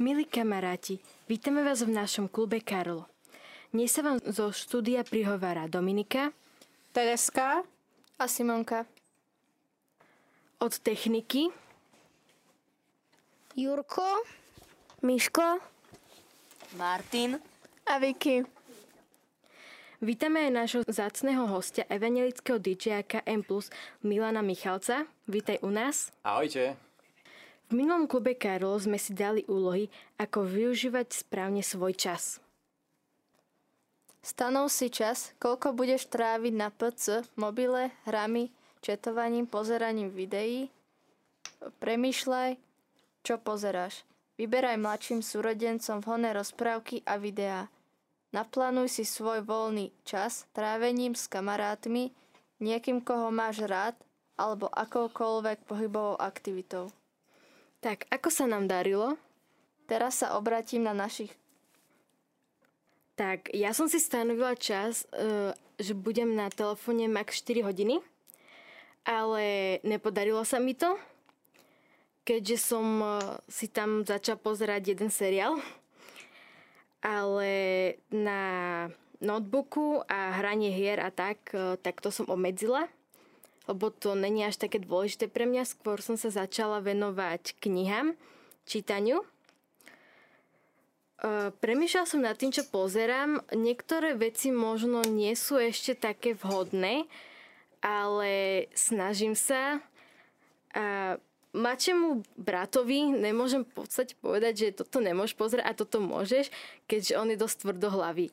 Milí kamaráti, vítame vás v našom klube Karlo. Dnes sa vám zo štúdia prihovára Dominika, Tereska a Simonka. od techniky Jurko, Miško, Martin. A Vicky. Vítame aj nášho zácného hostia, evangelického DJaka M+, Milana Michalca. Vítaj u nás. Ahojte. V minulom klube Karlo sme si dali úlohy, ako využívať správne svoj čas. Stanov si čas, koľko budeš tráviť na PC, mobile, hrami, četovaním, pozeraním videí. Premýšľaj, čo pozeráš. Vyberaj mladším súrodencom vhodné rozprávky a videá. Naplánuj si svoj voľný čas trávením s kamarátmi, niekým, koho máš rád, alebo akoukoľvek pohybovou aktivitou. Tak, ako sa nám darilo? Teraz sa obratím na našich Tak, ja som si stanovila čas, e, že budem na telefóne max 4 hodiny, ale nepodarilo sa mi to, keďže som e, si tam začal pozerať jeden seriál, ale na notebooku a hranie hier a tak, e, tak to som obmedzila, lebo to není až také dôležité pre mňa. Skôr som sa začala venovať knihám, čítaniu. Uh, premýšľal som nad tým, čo pozerám. Niektoré veci možno nie sú ešte také vhodné, ale snažím sa. A mladšiemu bratovi nemôžem v podstate povedať, že toto nemôžeš pozerať a toto môžeš, keďže on je dosť tvrdohlavý.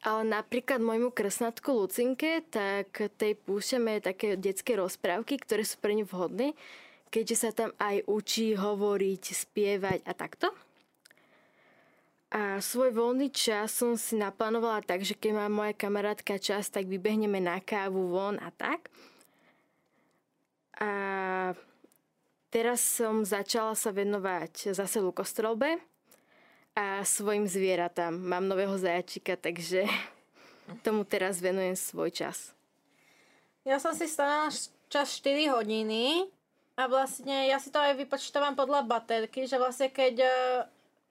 Ale napríklad môjmu krsnatku Lucinke, tak tej púšťame také detské rozprávky, ktoré sú pre ňu vhodné, keďže sa tam aj učí hovoriť, spievať a takto. A svoj voľný čas som si naplánovala tak, že keď má moja kamarátka čas, tak vybehneme na kávu von a tak. A teraz som začala sa venovať zase lukostrelbe a svojim zvieratám. Mám nového zajačika, takže tomu teraz venujem svoj čas. Ja som si stanovila čas 4 hodiny a vlastne ja si to aj vypočítavam podľa baterky, že vlastne keď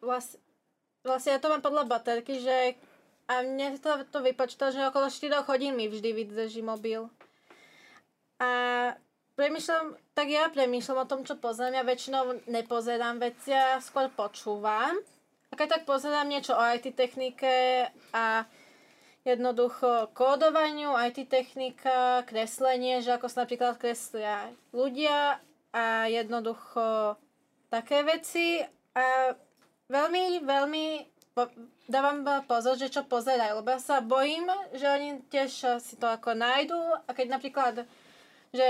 vlastne, vlastne ja to mám podľa baterky, že a mne to, to vypočíta, že okolo 4 hodín mi vždy vydrží mobil. A premýšľam, tak ja premýšľam o tom, čo pozerám. Ja väčšinou nepozerám veci, ja skôr počúvam. A keď tak pozerám niečo o IT technike a jednoducho kódovaniu, IT technika, kreslenie, že ako sa napríklad kreslia ľudia a jednoducho také veci. A veľmi, veľmi dávam pozor, že čo pozerajú, lebo ja sa bojím, že oni tiež si to ako nájdu a keď napríklad, že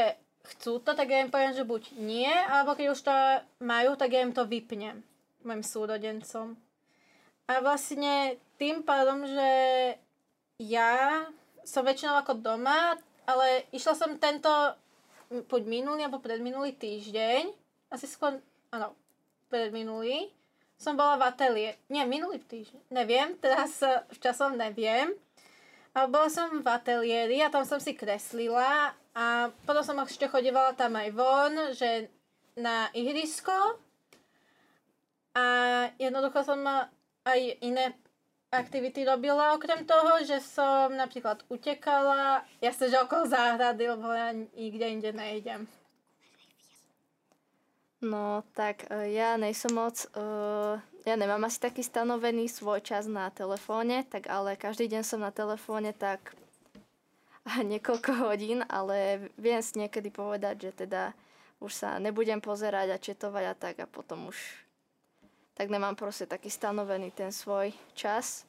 chcú to, tak ja im poviem, že buď nie, alebo keď už to majú, tak ja im to vypnem mojim súrodencom. A vlastne tým pádom, že ja som väčšinou ako doma, ale išla som tento buď minulý alebo predminulý týždeň, asi skôr, áno, predminulý, som bola v ateliéri. Nie, minulý týždeň. Neviem, teraz v časom neviem. Ale bola som v ateliéri a tam som si kreslila a potom som ešte chodívala tam aj von, že na ihrisko a jednoducho som aj iné aktivity robila okrem toho, že som napríklad utekala, ja sa okolo záhrady, lebo ja nikde inde nejdem. No, tak e, ja nejsem moc, uh, ja nemám asi taký stanovený svoj čas na telefóne, tak ale každý deň som na telefóne tak niekoľko hodín, ale viem si niekedy povedať, že teda už sa nebudem pozerať a četovať a tak a potom už tak nemám proste taký stanovený ten svoj čas.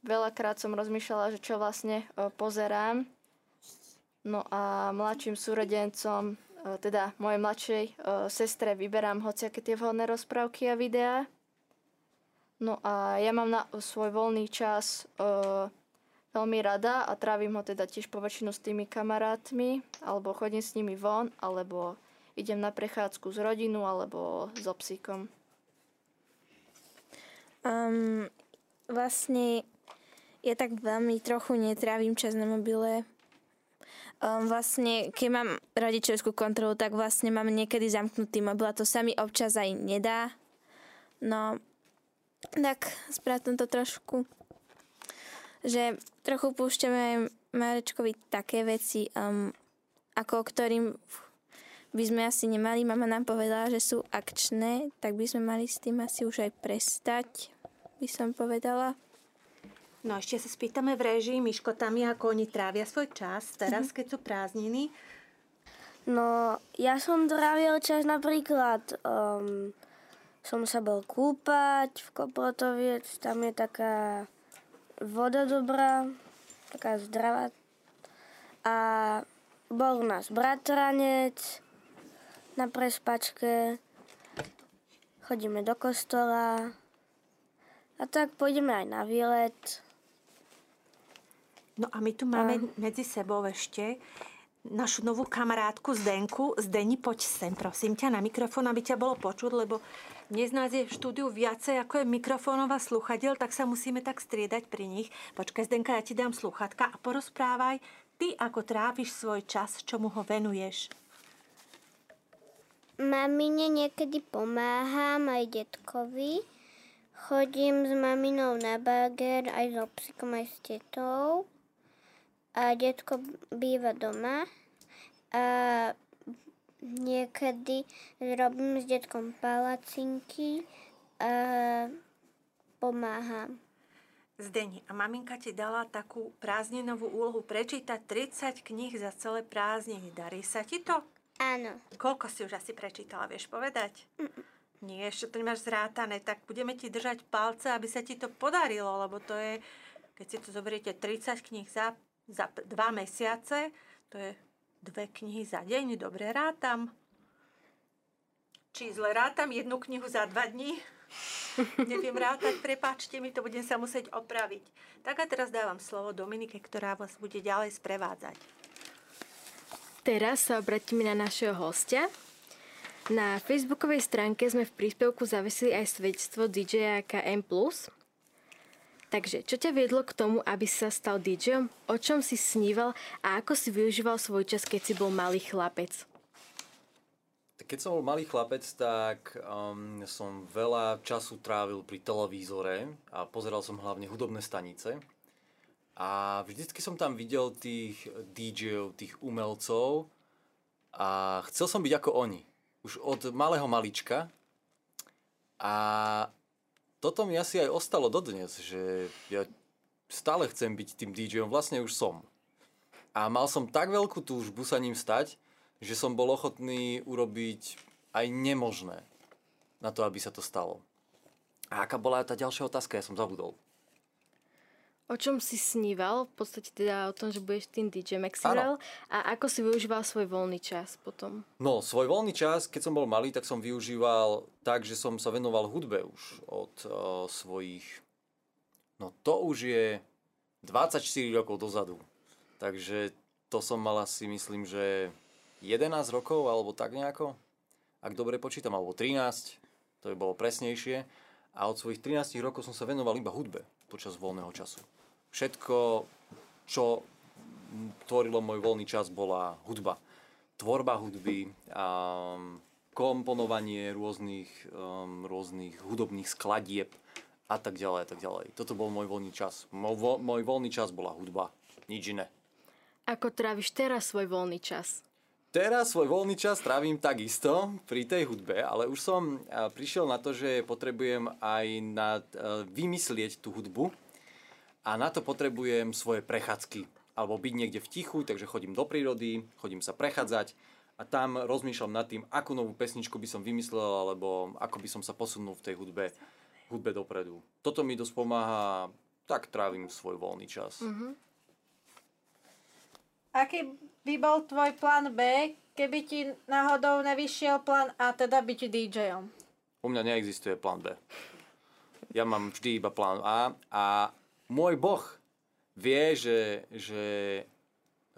Veľakrát som rozmýšľala, že čo vlastne pozerám. No a mladším súrodencom teda mojej mladšej sestre vyberám hociaké tie vhodné rozprávky a videá. No a ja mám na svoj voľný čas veľmi rada a trávim ho teda tiež po väčšinu s tými kamarátmi, alebo chodím s nimi von, alebo idem na prechádzku s rodinu, alebo so psíkom. Um, vlastne ja tak veľmi trochu netrávim čas na mobile. Um, vlastne, keď mám rodičovskú kontrolu, tak vlastne mám niekedy zamknutý mobil a to sa mi občas aj nedá. No, tak sprátam to trošku, že trochu púšťame Marečkovi také veci, um, ako ktorým by sme asi nemali. Mama nám povedala, že sú akčné, tak by sme mali s tým asi už aj prestať, by som povedala. No ešte sa spýtame v režii Miškotami, ako oni trávia svoj čas teraz, keď sú prázdniny. No, ja som trávil čas napríklad, um, som sa bol kúpať v Koprotoviec, tam je taká voda dobrá, taká zdravá. A bol u nás bratranec na prespačke, chodíme do kostola a tak pôjdeme aj na výlet. No a my tu máme medzi sebou ešte našu novú kamarátku Zdenku. Zdeni, poď sem, prosím ťa, na mikrofón, aby ťa bolo počuť, lebo dnes nás je v štúdiu viacej, ako je mikrofónová sluchadiel, tak sa musíme tak striedať pri nich. Počkaj, Zdenka, ja ti dám sluchatka a porozprávaj ty, ako tráviš svoj čas, čomu ho venuješ. Mamine niekedy pomáham, aj detkovi. Chodím s maminou na bager, aj s obsikom, aj s tetou. A detko býva doma. A niekedy robím s detkom palacinky a pomáham. Zdeni, a maminka ti dala takú prázdninovú úlohu prečítať 30 kníh za celé prázdniny. Darí sa ti to? Áno. Koľko si už asi prečítala, vieš povedať? Mm-mm. Nie, ešte to nemáš zrátané, tak budeme ti držať palce, aby sa ti to podarilo, lebo to je, keď si to zoberiete 30 kníh za, za dva mesiace, to je dve knihy za deň, dobre rátam. Či zle rátam jednu knihu za dva dní? Neviem rátať, prepáčte mi, to budem sa musieť opraviť. Tak a teraz dávam slovo Dominike, ktorá vás bude ďalej sprevádzať. Teraz sa obratíme na našeho hostia. Na facebookovej stránke sme v príspevku zavesili aj svedectvo DJ KM+. Takže, čo ťa viedlo k tomu, aby sa stal DJom? O čom si sníval a ako si využíval svoj čas, keď si bol malý chlapec? Keď som bol malý chlapec, tak um, som veľa času trávil pri televízore a pozeral som hlavne hudobné stanice. A vždycky som tam videl tých DJov, tých umelcov a chcel som byť ako oni. Už od malého malička. A toto mi asi aj ostalo dodnes, že ja stále chcem byť tým DJom, vlastne už som. A mal som tak veľkú túžbu sa ním stať, že som bol ochotný urobiť aj nemožné na to, aby sa to stalo. A aká bola tá ďalšia otázka? Ja som zabudol. O čom si sníval? V podstate teda o tom, že budeš tým DJ Maxwell. A ako si využíval svoj voľný čas potom? No, svoj voľný čas, keď som bol malý, tak som využíval tak, že som sa venoval hudbe už od uh, svojich... No to už je 24 rokov dozadu. Takže to som mal asi, myslím, že 11 rokov, alebo tak nejako. Ak dobre počítam, alebo 13, to by bolo presnejšie. A od svojich 13 rokov som sa venoval iba hudbe počas voľného času všetko, čo tvorilo môj voľný čas, bola hudba. Tvorba hudby, um, komponovanie rôznych, um, rôznych hudobných skladieb a tak ďalej a tak ďalej. Toto bol môj voľný čas. Môj, vo, môj voľný čas bola hudba, nič iné. Ako tráviš teraz svoj voľný čas? Teraz svoj voľný čas trávim takisto pri tej hudbe, ale už som prišiel na to, že potrebujem aj na, vymyslieť tú hudbu, a na to potrebujem svoje prechádzky alebo byť niekde v tichu, takže chodím do prírody, chodím sa prechádzať a tam rozmýšľam nad tým, akú novú pesničku by som vymyslel alebo ako by som sa posunul v tej hudbe, hudbe dopredu. Toto mi dosť pomáha, tak trávim svoj voľný čas. Mm-hmm. Aký by bol tvoj plán B, keby ti náhodou nevyšiel plán A, teda byť DJom? U mňa neexistuje plán B. Ja mám vždy iba plán A a môj Boh vie, že, že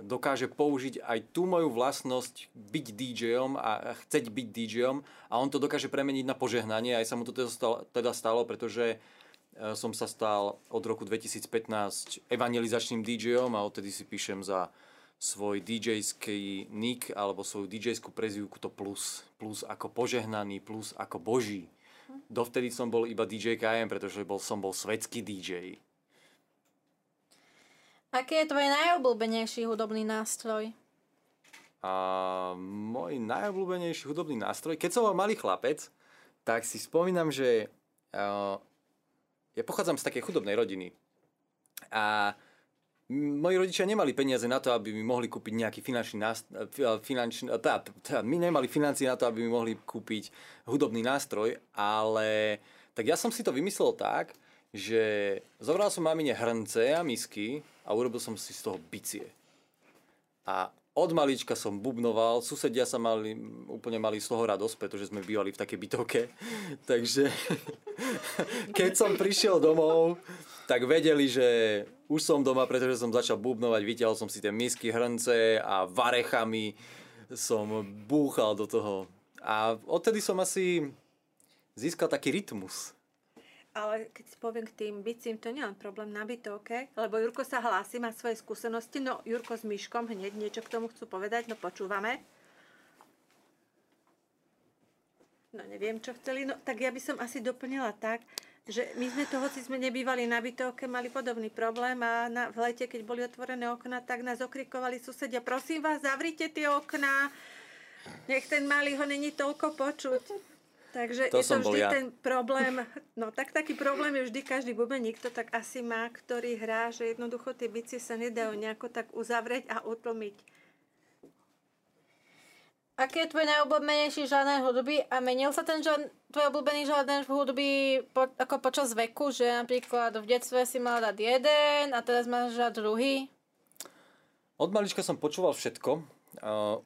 dokáže použiť aj tú moju vlastnosť byť DJom a chceť byť DJom a on to dokáže premeniť na požehnanie. Aj sa mu to teda stalo, teda stalo pretože e, som sa stal od roku 2015 evangelizačným DJom a odtedy si píšem za svoj DJský nick alebo svoju DJskú prezivku to plus. Plus ako požehnaný, plus ako boží. dovtedy som bol iba DJ KM, pretože bol, som bol svetský DJ. Aký je tvoj najobľúbenejší hudobný nástroj? A môj najobľúbenejší hudobný nástroj, keď som bol malý chlapec, tak si spomínam, že uh, ja pochádzam z takej chudobnej rodiny. A moji rodičia nemali peniaze na to, aby mi mohli kúpiť nejaký finančný nástroj, finančný, tá, tá, my nemali financie na to, aby mi mohli kúpiť hudobný nástroj, ale tak ja som si to vymyslel tak, že zobral som mamine hrnce a misky a urobil som si z toho bicie. A od malička som bubnoval, susedia sa mali, úplne mali z toho radosť, pretože sme bývali v takej bytovke. Takže keď som prišiel domov, tak vedeli, že už som doma, pretože som začal bubnovať, vytiahol som si tie misky, hrnce a varechami som búchal do toho. A odtedy som asi získal taký rytmus. Ale keď si poviem k tým bicím, to nie len problém na bytovke, lebo Jurko sa hlási, má svoje skúsenosti. No, Jurko s Myškom hneď niečo k tomu chcú povedať, no počúvame. No neviem, čo chceli, no tak ja by som asi doplnila tak, že my sme to, hoci sme nebývali na bytovke, mali podobný problém a na, v lete, keď boli otvorené okna, tak nás okrikovali susedia, prosím vás, zavrite tie okná, nech ten malý ho není toľko počuť. Takže To je to vždy ja. ten problém, no tak taký problém je vždy každý bubeník, to tak asi má, ktorý hrá, že jednoducho tie bicie sa nedajú nejako tak uzavrieť a utlmiť. Aký je tvoj najobľúbenejší žáner hudby a menil sa ten žán, tvoj obľúbený žáner hudby po, ako počas veku, že napríklad v detstve si mal dať jeden a teraz máš dať druhý? Od malička som počúval všetko,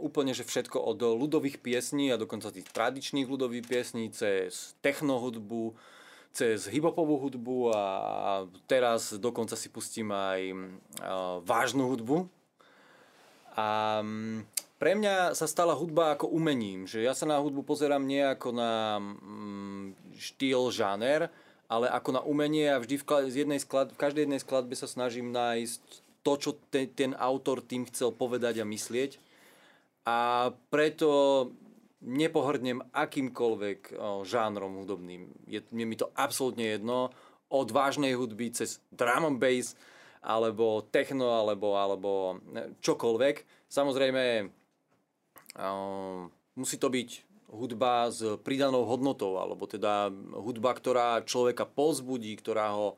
úplne že všetko od ľudových piesní a dokonca tých tradičných ľudových piesní cez technohudbu, cez hiphopovú hudbu a teraz dokonca si pustím aj uh, vážnu hudbu. A mm, pre mňa sa stala hudba ako umením, že ja sa na hudbu pozerám nie ako na mm, štýl, žáner, ale ako na umenie a vždy v, z jednej sklad- v každej jednej skladbe sa snažím nájsť to, čo ten, ten autor tým chcel povedať a myslieť. A preto nepohrdnem akýmkoľvek žánrom hudobným. Je, je mi to absolútne jedno. Od vážnej hudby cez drum and bass, alebo techno, alebo, alebo čokoľvek. Samozrejme, o, musí to byť hudba s pridanou hodnotou, alebo teda hudba, ktorá človeka pozbudí, ktorá ho,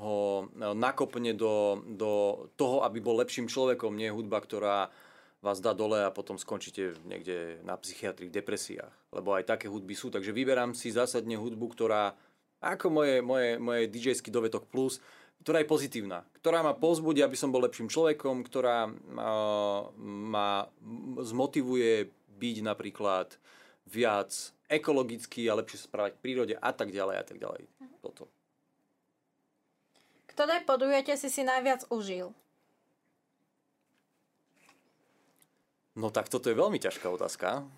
ho nakopne do, do toho, aby bol lepším človekom, nie hudba, ktorá vás dá dole a potom skončíte niekde na psychiatrii, v depresiách. Lebo aj také hudby sú. Takže vyberám si zásadne hudbu, ktorá, ako moje, moje, moje DJ-ský dovetok plus, ktorá je pozitívna, ktorá ma pozbudí, aby som bol lepším človekom, ktorá uh, ma zmotivuje byť napríklad viac ekologický a lepšie sa správať v prírode a tak ďalej a tak ďalej. Toto. Ktoré podujatie si si najviac užil? No tak toto je veľmi ťažká otázka,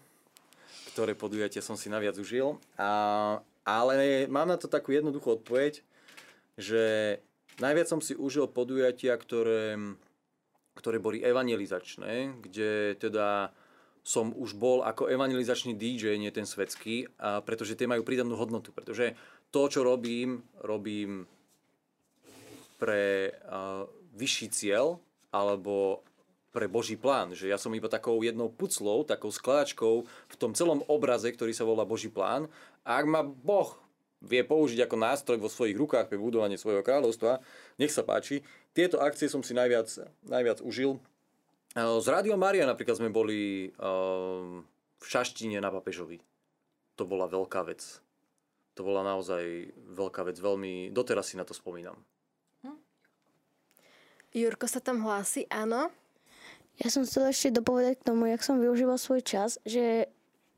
ktoré podujatie som si naviac užil. A, ale mám na to takú jednoduchú odpoveď, že najviac som si užil podujatia, ktoré, ktoré boli evangelizačné, kde teda som už bol ako evangelizačný DJ, nie ten svetský, a pretože tie majú pridanú hodnotu. Pretože to, čo robím, robím pre uh, vyšší cieľ, alebo pre Boží plán. Že ja som iba takou jednou puclou, takou skladačkou v tom celom obraze, ktorý sa volá Boží plán. A ak ma Boh vie použiť ako nástroj vo svojich rukách pre budovanie svojho kráľovstva, nech sa páči. Tieto akcie som si najviac, najviac užil. Z Rádio Maria napríklad sme boli um, v Šaštine na Papežovi. To bola veľká vec. To bola naozaj veľká vec. Veľmi, doteraz si na to spomínam. Jurko sa tam hlási, áno. Ja som chcela ešte dopovedať k tomu, jak som využíval svoj čas, že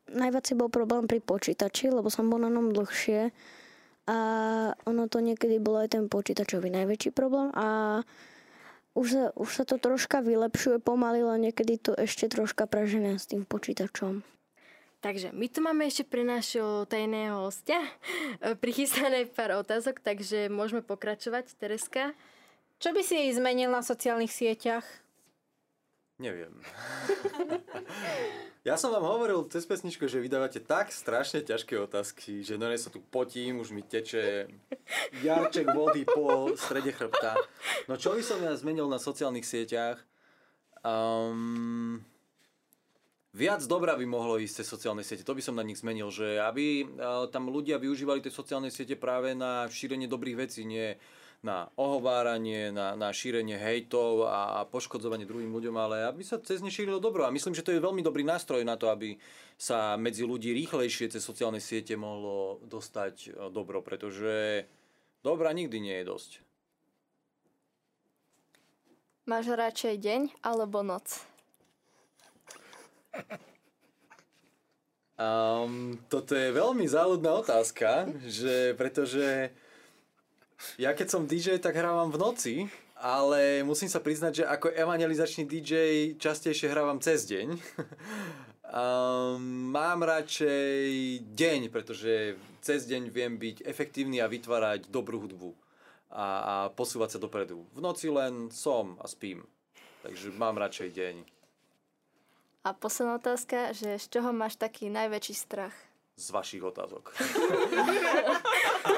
najviac si bol problém pri počítači, lebo som bol na ňom dlhšie a ono to niekedy bolo aj ten počítačový najväčší problém a už sa, už sa to troška vylepšuje pomaly, ale niekedy to ešte troška prežené s tým počítačom. Takže my tu máme ešte pre nášho tajného hostia prichystané pár otázok, takže môžeme pokračovať. Tereska? Čo by si zmenil na sociálnych sieťach? Neviem. ja som vám hovoril cez pesničku, že vydávate tak strašne ťažké otázky, že no sa tu potím, už mi teče jarček vody po strede chrbta. No čo by som ja zmenil na sociálnych sieťach? Um, viac dobra by mohlo ísť cez sociálne siete. To by som na nich zmenil, že aby uh, tam ľudia využívali tie sociálne siete práve na šírenie dobrých vecí, nie na ohováranie, na, na šírenie hejtov a poškodzovanie druhým ľuďom, ale aby sa cez ne šírilo dobro. A myslím, že to je veľmi dobrý nástroj na to, aby sa medzi ľudí rýchlejšie cez sociálne siete mohlo dostať e, dobro, pretože dobra nikdy nie je dosť. Máš radšej deň alebo noc? Um, toto je veľmi záľudná otázka, že pretože ja keď som DJ, tak hrávam v noci, ale musím sa priznať, že ako evangelizačný DJ častejšie hrávam cez deň. um, mám radšej deň, pretože cez deň viem byť efektívny a vytvárať dobrú hudbu a, a posúvať sa dopredu. V noci len som a spím. Takže mám radšej deň. A posledná otázka, že z čoho máš taký najväčší strach? Z vašich otázok.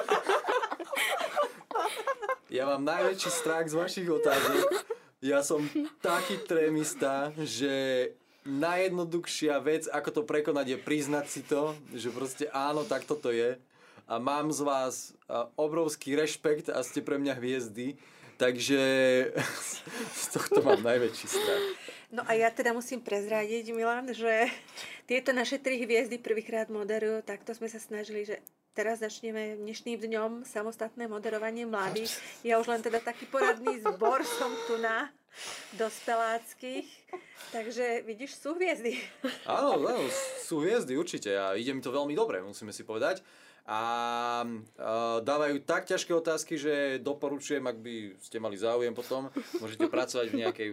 Ja mám najväčší strach z vašich otázok. Ja som taký trémista, že najjednoduchšia vec, ako to prekonať, je priznať si to, že proste áno, tak toto je. A mám z vás obrovský rešpekt a ste pre mňa hviezdy. Takže z tohto mám najväčší strach. No a ja teda musím prezradiť, Milan, že tieto naše tri hviezdy prvýkrát moderujú, takto sme sa snažili, že teraz začneme dnešným dňom samostatné moderovanie mladých. Ja už len teda taký poradný zbor som tu na dospeláckých. Takže vidíš, sú hviezdy. Áno, áno, sú hviezdy určite a ide mi to veľmi dobre, musíme si povedať a dávajú tak ťažké otázky, že doporučujem, ak by ste mali záujem potom, môžete pracovať v nejakej,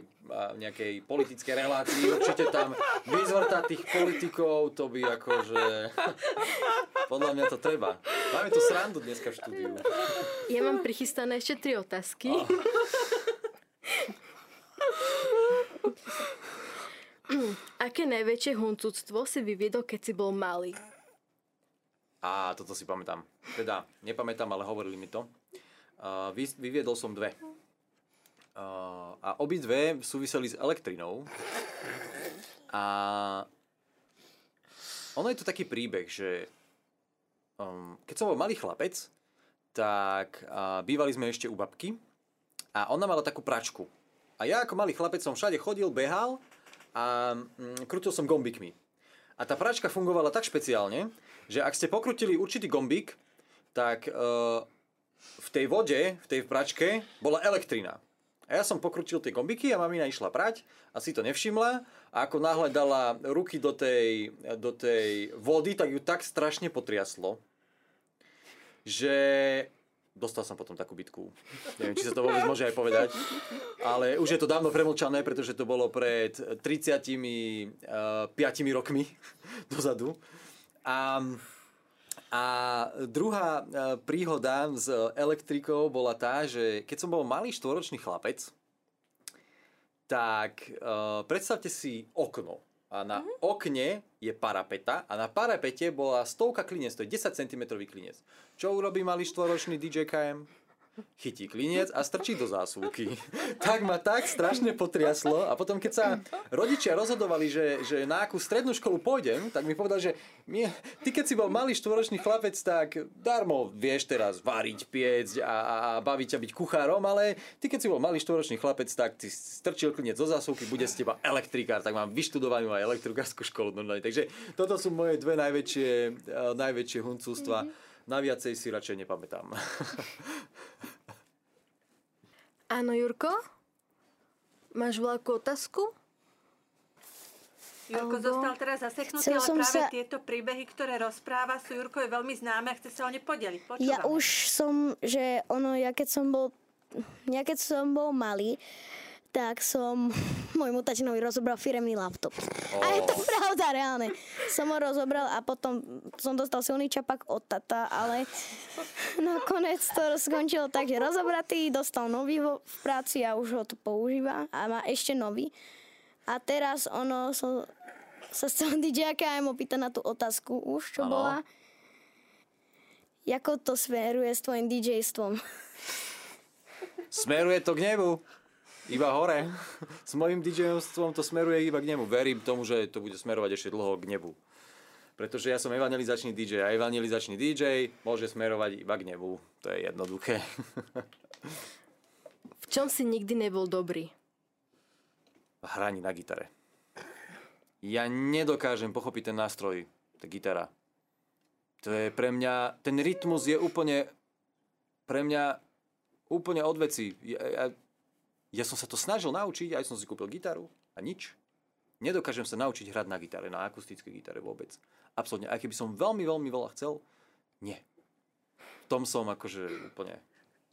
v nejakej politickej relácii. Určite tam vyzvrtať tých politikov, to by akože... Podľa mňa to treba. Máme tu srandu dneska v štúdiu. Ja mám prichystané ešte tri otázky. Oh. Aké najväčšie huncúctvo si vyviedol, keď si bol malý? A toto si pamätám. Teda, nepamätám, ale hovorili mi to. Uh, vy, vyviedol som dve. Uh, a obidve súviseli s elektrinou. A ono je to taký príbeh, že um, keď som bol malý chlapec, tak uh, bývali sme ešte u babky a ona mala takú pračku. A ja ako malý chlapec som všade chodil, behal a um, krútil som gombikmi. A tá pračka fungovala tak špeciálne, že ak ste pokrutili určitý gombík, tak uh, v tej vode, v tej pračke, bola elektrina. A ja som pokrutil tie gombiky a mamina išla prať a si to nevšimla a ako náhle dala ruky do tej, do tej vody, tak ju tak strašne potriaslo, že dostal som potom takú bitku. Neviem, či sa to vôbec môže aj povedať. Ale už je to dávno premlčané, pretože to bolo pred 35 rokmi dozadu. A, a druhá e, príhoda s elektrikou bola tá, že keď som bol malý štvoročný chlapec, tak uh, predstavte si okno. A na mm-hmm. okne je parapeta a na parapete bola stovka klinec, to je 10 cm klinec. Čo urobí malý štvoročný DJ KM? Chytí kliniec a strčí do zásuvky. tak ma tak strašne potriaslo a potom keď sa rodičia rozhodovali, že, že na akú strednú školu pôjdem, tak mi povedal, že my, ty keď si bol malý štvoročný chlapec, tak darmo vieš teraz variť, piecť a, a, a baviť ťa byť kuchárom, ale ty keď si bol malý štvoročný chlapec, tak ty strčil kliniec do zásuvky, bude z teba elektrikár, tak mám vyštudovanú aj elektrikárskú školu. Takže toto sú moje dve najväčšie, uh, najväčšie huncústva. Mm-hmm na viacej si radšej nepamätám. Áno, Jurko? Máš veľkú otázku? Jurko Albo... zostal teraz zaseknutý, ale práve sa... tieto príbehy, ktoré rozpráva, sú Jurko je veľmi známe a chce sa o ne podeliť. Počúvame. Ja už som, že ono, ja keď som bol, ja keď som bol malý, tak som môjmu tatinovi rozobral firemný laptop. Oh. A je to pravda, reálne. Som ho rozobral a potom som dostal silný čapak od tata, ale nakoniec to skončilo tak, že rozobratý, dostal nový v práci a už ho to používa a má ešte nový. A teraz ono som sa z toho DJ KM opýta na tú otázku už, čo Áno. bola. Ako to smeruje s tvojim DJ-stvom? Smeruje to k nebu. Iba hore. S mojim DJ-stvom to smeruje iba k nebu. Verím tomu, že to bude smerovať ešte dlho k nebu. Pretože ja som evangelizačný DJ a evangelizačný DJ môže smerovať iba k nebu. To je jednoduché. V čom si nikdy nebol dobrý? Hraní na gitare. Ja nedokážem pochopiť ten nástroj, tá gitara. To je pre mňa, ten rytmus je úplne, pre mňa úplne od veci. Ja, ja, ja som sa to snažil naučiť, aj som si kúpil gitaru a nič. Nedokážem sa naučiť hrať na gitare, na akustickej gitare vôbec. Absolutne. Aj keby som veľmi, veľmi veľa chcel, nie. V tom som akože úplne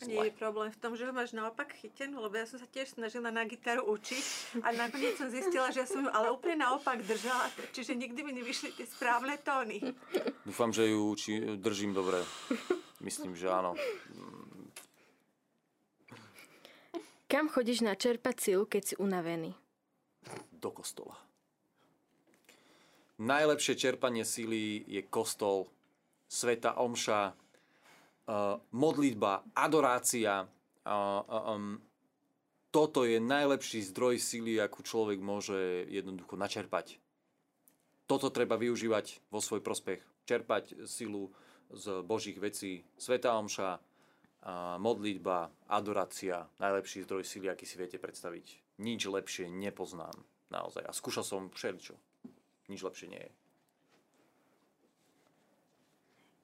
Nie je problém v tom, že ho máš naopak chytenú, lebo ja som sa tiež snažila na gitaru učiť a nakoniec som zistila, že ja som ju ale úplne naopak držala, čiže nikdy mi nevyšli tie správne tóny. Dúfam, že ju či, držím dobre. Myslím, že áno. Kam chodíš načerpať silu, keď si unavený? Do kostola. Najlepšie čerpanie síly je kostol, sveta omša, uh, modlitba, adorácia. Uh, um, toto je najlepší zdroj síly, akú človek môže jednoducho načerpať. Toto treba využívať vo svoj prospech. Čerpať silu z Božích vecí. Sveta omša, modlitba, adorácia, najlepší zdroj síly, aký si viete predstaviť. Nič lepšie nepoznám. Naozaj. A skúšal som všeličo. Nič lepšie nie je.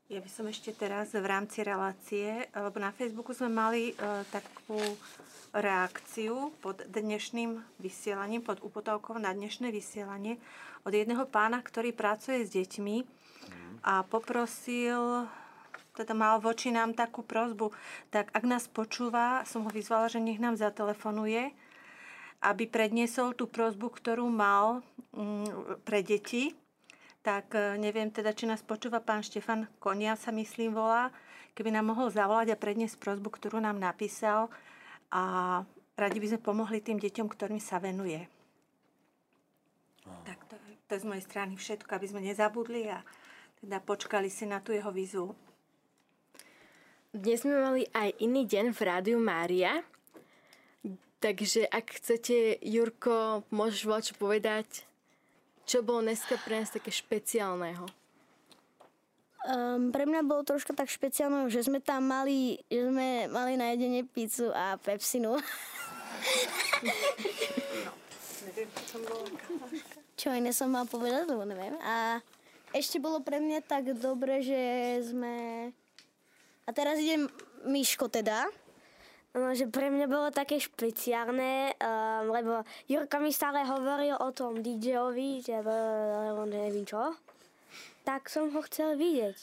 Ja by som ešte teraz v rámci relácie, lebo na Facebooku sme mali uh, takú reakciu pod dnešným vysielaním, pod úpotovkou na dnešné vysielanie od jedného pána, ktorý pracuje s deťmi a poprosil, teda mal voči nám takú prozbu, tak ak nás počúva, som ho vyzvala, že nech nám zatelefonuje, aby predniesol tú prozbu, ktorú mal mm, pre deti tak e, neviem teda, či nás počúva pán Štefan Konia, sa myslím volá, keby nám mohol zavolať a predniesť prozbu, ktorú nám napísal a radi by sme pomohli tým deťom, ktorým sa venuje. Tak to, to je z mojej strany všetko, aby sme nezabudli a teda počkali si na tú jeho výzvu. Dnes sme mali aj iný deň v Rádiu Mária. Takže ak chcete, Jurko, môžeš voľačo povedať, čo bolo dneska pre nás také špeciálneho? Um, pre mňa bolo troška tak špeciálne, že sme tam mali, že sme mali na jedenie pizzu a pepsinu. Neviem, čo tam. Čo iné som mal povedať, lebo neviem. A ešte bolo pre mňa tak dobre, že sme... A teraz ide Miško teda. No, že pre mňa bolo také špeciálne, uh, lebo Jurka mi stále hovoril o tom DJ-ovi, že lebo neviem čo. Tak som ho chcel vidieť.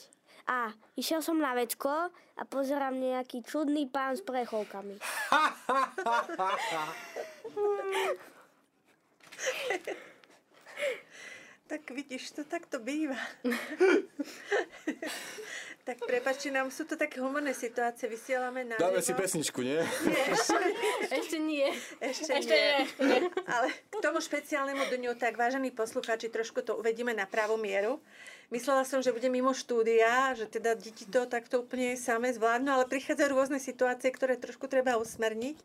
A išiel som na vecko a pozerám nejaký čudný pán s prechovkami. Tak vidíš, to takto býva. tak prepačte nám, sú to také humorné situácie, vysielame na Dáme živo. si pesničku, nie? Ešte nie. Ešte, Ešte nie. nie. Ale k tomu špeciálnemu dňu, tak vážení poslucháči, trošku to uvedíme na pravú mieru. Myslela som, že bude mimo štúdia, že teda deti to takto úplne same zvládnu, ale prichádzajú rôzne situácie, ktoré trošku treba usmerniť.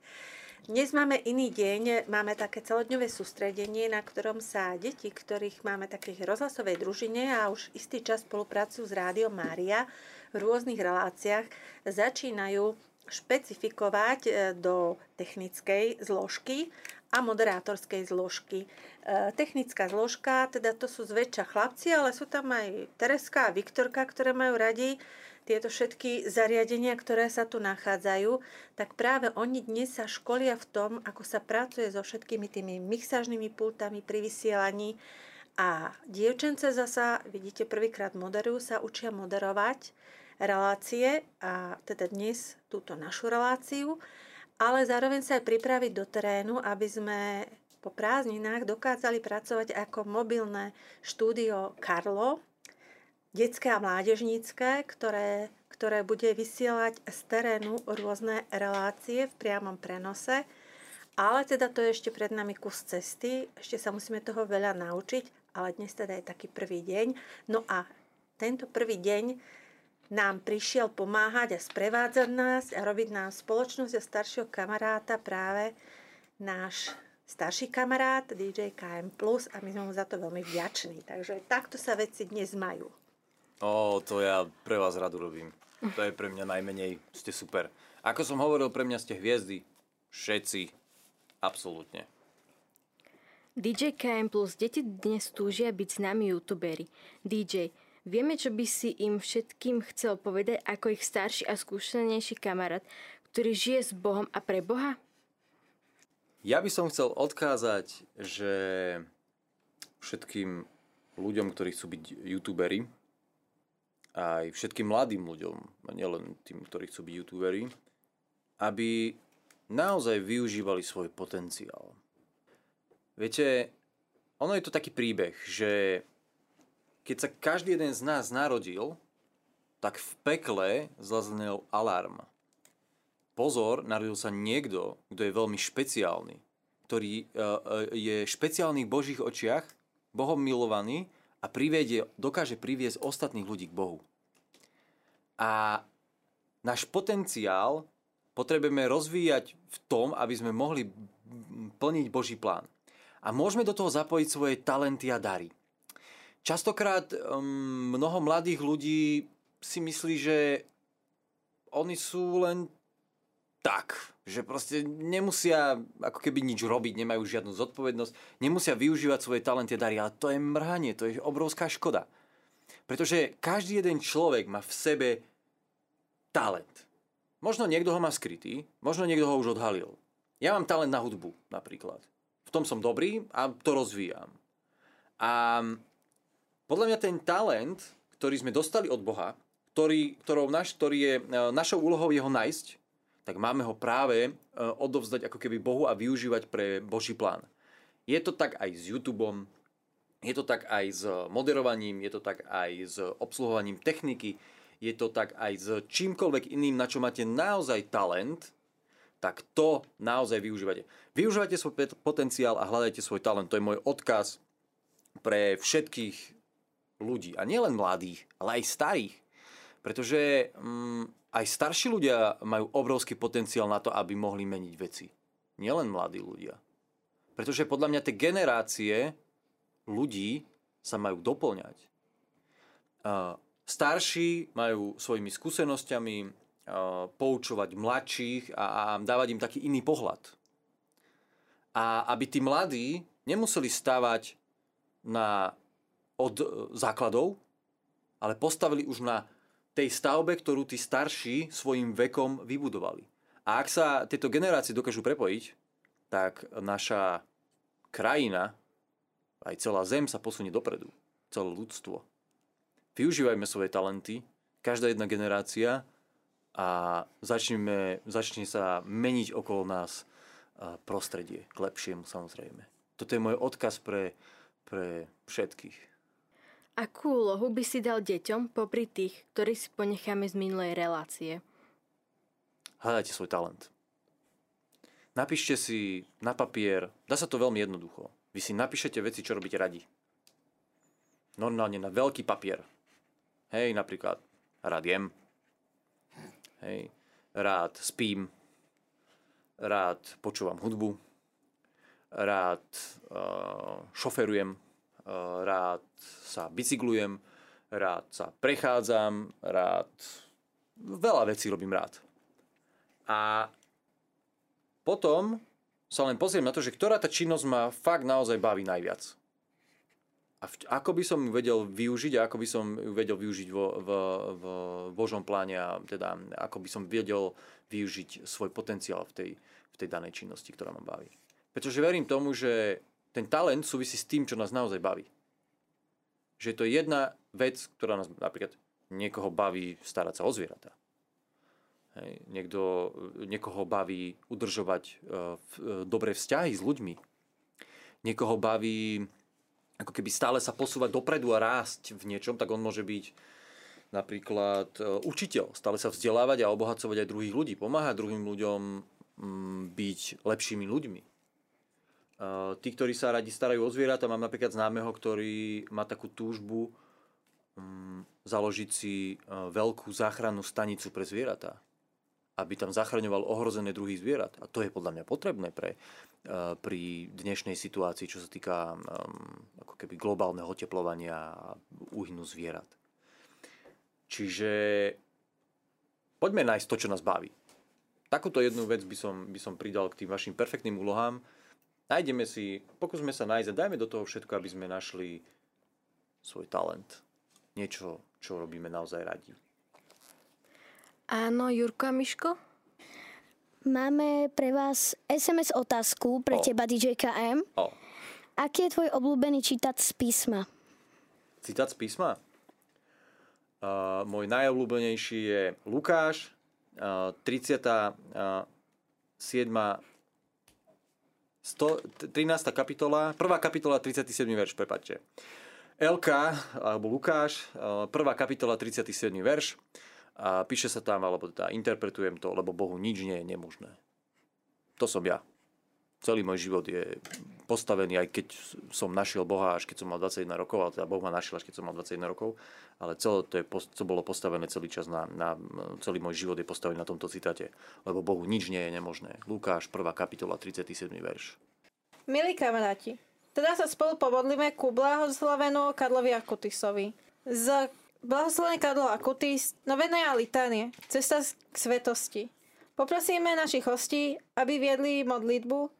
Dnes máme iný deň, máme také celodňové sústredenie, na ktorom sa deti, ktorých máme takých rozhlasovej družine a už istý čas spolupracujú s Rádiom Mária v rôznych reláciách, začínajú špecifikovať e, do technickej zložky a moderátorskej zložky. E, technická zložka, teda to sú zväčša chlapci, ale sú tam aj Tereska a Viktorka, ktoré majú radi tieto všetky zariadenia, ktoré sa tu nachádzajú, tak práve oni dnes sa školia v tom, ako sa pracuje so všetkými tými mixážnymi pultami pri vysielaní. A dievčence zasa, vidíte, prvýkrát moderujú, sa učia moderovať relácie a teda dnes túto našu reláciu, ale zároveň sa aj pripraviť do terénu, aby sme po prázdninách dokázali pracovať ako mobilné štúdio Karlo, detské a mládežnícke, ktoré, ktoré bude vysielať z terénu rôzne relácie v priamom prenose. Ale teda to je ešte pred nami kus cesty, ešte sa musíme toho veľa naučiť, ale dnes teda je taký prvý deň. No a tento prvý deň nám prišiel pomáhať a sprevádzať nás a robiť nám spoločnosť a staršieho kamaráta práve náš starší kamarát DJ KM+, a my sme mu za to veľmi vďační. Takže takto sa veci dnes majú. Ó, to ja pre vás radu robím. To je pre mňa najmenej, ste super. Ako som hovoril, pre mňa ste hviezdy. Všetci. Absolútne. DJ KM Plus, deti dnes túžia byť s nami youtuberi. DJ, vieme, čo by si im všetkým chcel povedať ako ich starší a skúsenejší kamarát, ktorý žije s Bohom a pre Boha? Ja by som chcel odkázať, že všetkým ľuďom, ktorí chcú byť youtuberi, aj všetkým mladým ľuďom, a nielen tým, ktorí chcú byť youtuberi, aby naozaj využívali svoj potenciál. Viete, ono je to taký príbeh, že keď sa každý jeden z nás narodil, tak v pekle zaznel alarm. Pozor, narodil sa niekto, kto je veľmi špeciálny, ktorý e, e, je špeciálny v Božích očiach, Bohom milovaný a privedie, dokáže priviesť ostatných ľudí k Bohu. A náš potenciál potrebujeme rozvíjať v tom, aby sme mohli plniť Boží plán. A môžeme do toho zapojiť svoje talenty a dary. Častokrát um, mnoho mladých ľudí si myslí, že oni sú len tak, že proste nemusia ako keby nič robiť, nemajú žiadnu zodpovednosť, nemusia využívať svoje talenty a dary, ale to je mrhanie, to je obrovská škoda. Pretože každý jeden človek má v sebe talent. Možno niekto ho má skrytý, možno niekto ho už odhalil. Ja mám talent na hudbu napríklad. V tom som dobrý a to rozvíjam. A podľa mňa ten talent, ktorý sme dostali od Boha, ktorý, ktorou naš, ktorý je e, našou úlohou jeho nájsť, tak máme ho práve e, odovzdať ako keby Bohu a využívať pre Boží plán. Je to tak aj s YouTubeom, je to tak aj s moderovaním, je to tak aj s obsluhovaním techniky, je to tak aj s čímkoľvek iným, na čo máte naozaj talent, tak to naozaj využívate. Využívajte svoj potenciál a hľadajte svoj talent. To je môj odkaz pre všetkých ľudí. A nielen mladých, ale aj starých. Pretože mm, aj starší ľudia majú obrovský potenciál na to, aby mohli meniť veci. Nielen mladí ľudia. Pretože podľa mňa tie generácie ľudí sa majú doplňať. Starší majú svojimi skúsenosťami poučovať mladších a, dávať im taký iný pohľad. A aby tí mladí nemuseli stávať na, od základov, ale postavili už na tej stavbe, ktorú tí starší svojim vekom vybudovali. A ak sa tieto generácie dokážu prepojiť, tak naša krajina, aj celá zem sa posunie dopredu. Celé ľudstvo využívajme svoje talenty, každá jedna generácia a začneme, začne sa meniť okolo nás prostredie k lepšiemu samozrejme. Toto je môj odkaz pre, pre všetkých. Akú úlohu by si dal deťom popri tých, ktorí si ponecháme z minulej relácie? Hľadajte svoj talent. Napíšte si na papier, dá sa to veľmi jednoducho. Vy si napíšete veci, čo robíte radi. Normálne na veľký papier. Hej, napríklad rád jem. Hej, rád spím. Rád počúvam hudbu. Rád uh, šoferujem. Uh, rád sa bicyklujem. Rád sa prechádzam. Rád... Veľa vecí robím rád. A potom sa len pozriem na to, že ktorá tá činnosť ma fakt naozaj baví najviac a v, ako by som ju vedel využiť a ako by som ju vedel využiť vo, v, v Božom pláne a teda ako by som vedel využiť svoj potenciál v tej, v tej danej činnosti, ktorá ma baví. Pretože verím tomu, že ten talent súvisí s tým, čo nás naozaj baví. Že to je jedna vec, ktorá nás napríklad niekoho baví starať sa o zvieratá. Niekto, niekoho baví udržovať v, uh, dobré vzťahy s ľuďmi. Niekoho baví ako keby stále sa posúvať dopredu a rásť v niečom, tak on môže byť napríklad e, učiteľ, stále sa vzdelávať a obohacovať aj druhých ľudí, pomáhať druhým ľuďom mm, byť lepšími ľuďmi. Uh, tí, ktorí sa radi starajú o zvieratá, mám napríklad známeho, ktorý má takú túžbu um, založiť si uh, veľkú záchrannú stanicu pre zvieratá aby tam zachraňoval ohrozené druhy zvierat. A to je podľa mňa potrebné pre, uh, pri dnešnej situácii, čo sa týka um, ako keby globálneho oteplovania a úhynu zvierat. Čiže poďme nájsť to, čo nás baví. Takúto jednu vec by som, by som pridal k tým vašim perfektným úlohám. Nájdeme si, pokúsme sa nájsť a dajme do toho všetko, aby sme našli svoj talent. Niečo, čo robíme naozaj radi. Áno, Jurko a Miško? Máme pre vás SMS otázku pre O. teba, DJ KM. O, Aký je tvoj obľúbený čítať z písma? citát z písma. Uh, môj najobľúbenejší je Lukáš, uh, 37. 100, 13. kapitola, prvá kapitola, 37. verš, prepačte. LK, alebo Lukáš, uh, prvá kapitola, 37. verš. A píše sa tam, alebo teda interpretujem to, lebo Bohu nič nie je nemožné. To som ja. Celý môj život je postavený, aj keď som našiel Boha, až keď som mal 21 rokov, ale teda Boh ma našiel, až keď som mal 21 rokov, ale celé to, je, to bolo postavené celý čas na, na, celý môj život je postavený na tomto citate, lebo Bohu nič nie je nemožné. Lukáš, 1. kapitola, 37. verš. Milí kamaráti, teda sa spolu pomodlíme ku blahoslavenú Karlovi Akutisovi. Z blahoslavený Karlo Akutis, novené a litánie, cesta k svetosti. Poprosíme našich hostí, aby viedli modlitbu.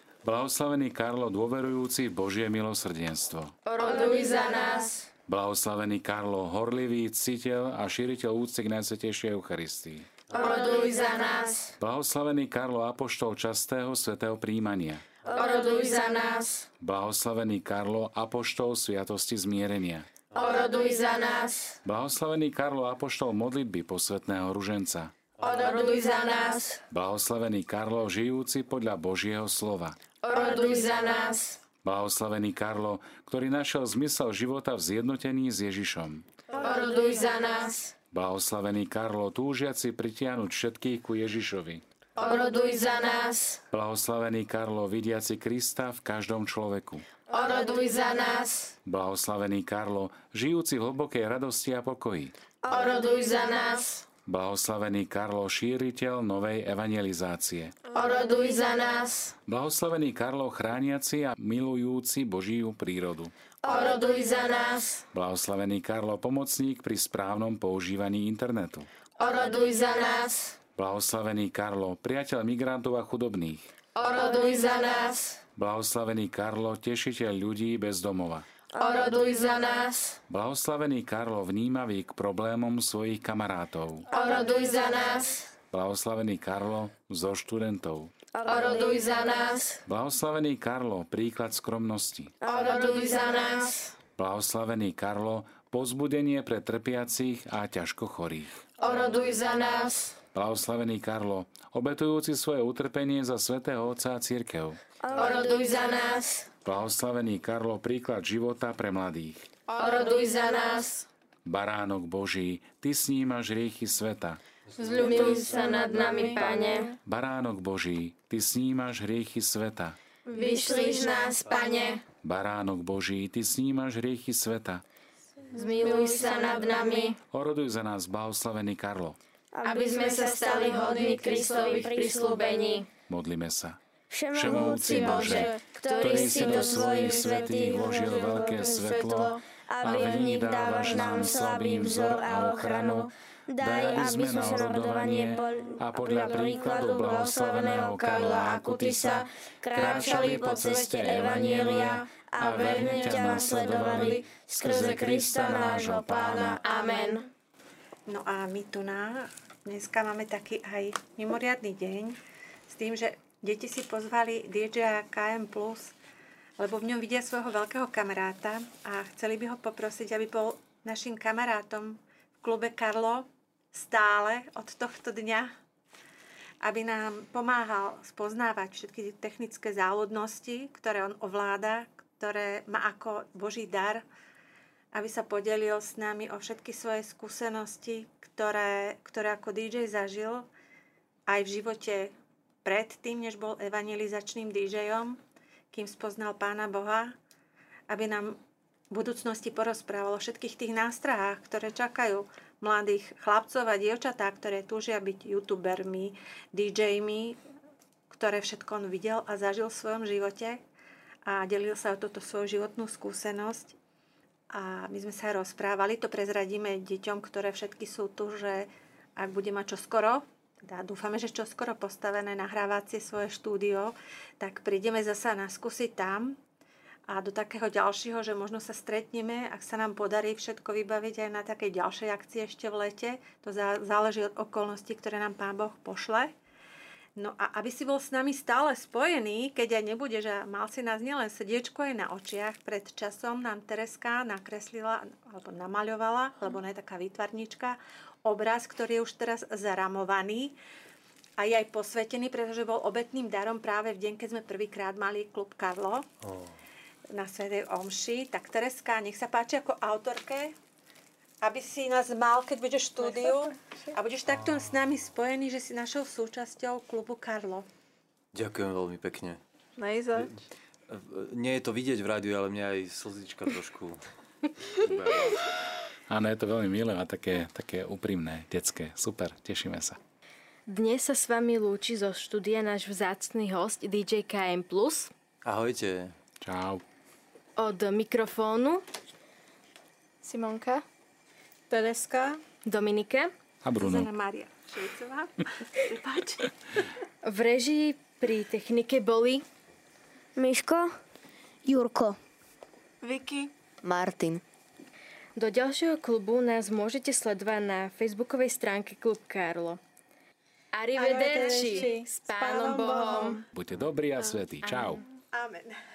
Blahoslavený Karlo, dôverujúci Božie milosrdenstvo. Oroduj za nás. Blahoslavený Karlo, horlivý citeľ a šíriteľ úcty k Najsvetejšej Eucharistii. Oroduj za nás. Blahoslavený Karlo, apoštol častého svetého príjmania. Oroduj za nás. Blahoslavený Karlo, apoštol sviatosti zmierenia. Oroduj za nás. Blahoslavený Karlo, apoštol modlitby posvetného ruženca. Oroduj za nás. Blahoslavený Karlo, žijúci podľa Božieho slova. Oroduj za nás. Blahoslavený Karlo, ktorý našiel zmysel života v zjednotení s Ježišom. Oroduj za nás. Blahoslavený Karlo, túžiaci pritiahnuť všetkých ku Ježišovi. Oroduj za nás. Blahoslavený Karlo, vidiaci Krista v každom človeku. Oroduj za nás. Blahoslavený Karlo, žijúci v hlbokej radosti a pokoji. Oroduj za nás. Blahoslavený Karlo, šíriteľ novej evangelizácie. Oroduj za nás. Blahoslavený Karlo, chrániaci a milujúci Božiu prírodu. Oroduj za nás. Blahoslavený Karlo, pomocník pri správnom používaní internetu. Oroduj za nás. Blahoslavený Karlo, priateľ migrantov a chudobných. Oroduj za nás. Blahoslavený Karlo, tešiteľ ľudí bez domova. Oroduj za nás. Blahoslavený Karlo, vnímavý k problémom svojich kamarátov. Oroduj za nás. Blahoslavený Karlo, zo študentov. Oroduj za nás. Blahoslavený Karlo, príklad skromnosti. Oroduj za nás. Blahoslavený Karlo, pozbudenie pre trpiacich a ťažko chorých. Oroduj za nás. Blahoslavený Karlo, obetujúci svoje utrpenie za svätého Otca a církev. Oroduj za nás. Blahoslavený Karlo, príklad života pre mladých. Oroduj za nás. Baránok Boží, Ty snímaš riechy sveta. Zľutuj sa nad nami, Pane. Baránok Boží, Ty snímaš hriechy sveta. Vyšlíš nás, Pane. Baránok Boží, Ty snímaš hriechy sveta. Zmiluj sa nad nami, Oroduj za nás, blahoslavený Karlo. aby sme sa stali hodní Kristových prislúbení. Modlíme sa. Všemovúci Bože, ktorý si do svojich svetých vložil veľké svetlo a v nich dávaš nám slabý vzor a ochranu, daj, aby sme na orodovanie a podľa príkladu blahoslaveného Karla Akutisa kráčali po ceste Evanielia a verne ťa nasledovali skrze Krista nášho Pána. Amen. No a my tu na, dneska máme taký aj mimoriadný deň s tým, že deti si pozvali DJ KM lebo v ňom vidia svojho veľkého kamaráta a chceli by ho poprosiť, aby bol našim kamarátom v klube Karlo stále od tohto dňa, aby nám pomáhal spoznávať všetky technické záľudnosti, ktoré on ovláda, ktoré má ako Boží dar, aby sa podelil s nami o všetky svoje skúsenosti, ktoré, ktoré ako DJ zažil aj v živote predtým, než bol evangelizačným DJom, kým spoznal Pána Boha, aby nám v budúcnosti porozprával o všetkých tých nástrahách, ktoré čakajú mladých chlapcov a dievčatá, ktoré túžia byť youtubermi, DJmi, ktoré všetko on videl a zažil v svojom živote a delil sa o toto svoju životnú skúsenosť. A my sme sa rozprávali, to prezradíme deťom, ktoré všetky sú tu, že ak bude mať čoskoro, teda dúfame, že čoskoro postavené nahrávacie svoje štúdio, tak prídeme zasa na skúsiť tam a do takého ďalšieho, že možno sa stretneme, ak sa nám podarí všetko vybaviť aj na takej ďalšej akcii ešte v lete. To záleží od okolností, ktoré nám Pán Boh pošle. No a aby si bol s nami stále spojený, keď aj nebude, že mal si nás nielen srdiečko aj na očiach, pred časom nám Tereska nakreslila alebo namaľovala, lebo ona je taká výtvarnička, obraz, ktorý je už teraz zaramovaný a je aj posvetený, pretože bol obetným darom práve v deň, keď sme prvýkrát mali klub Karlo oh. na Svetej Omši. Tak Tereska, nech sa páči ako autorke aby si nás mal, keď budeš v štúdiu a budeš takto s nami spojený, že si našou súčasťou klubu Karlo. Ďakujem veľmi pekne. Najzač. Nie je to vidieť v rádiu, ale mňa aj slzička trošku Áno, je to veľmi milé a také, také úprimné, detské. Super, tešíme sa. Dnes sa s vami lúči zo štúdia náš vzácný host DJ KM+. Ahojte. Čau. Od mikrofónu Simonka. Tereska, Dominika a Bruno. Zuzana Maria Šejcová. v režii pri technike boli Miško, Jurko, Vicky, Martin. Do ďalšieho klubu nás môžete sledovať na facebookovej stránke Klub Karlo. Arrivederci, s Pánom Bohom. Buďte dobrí a svetí. Čau. Amen.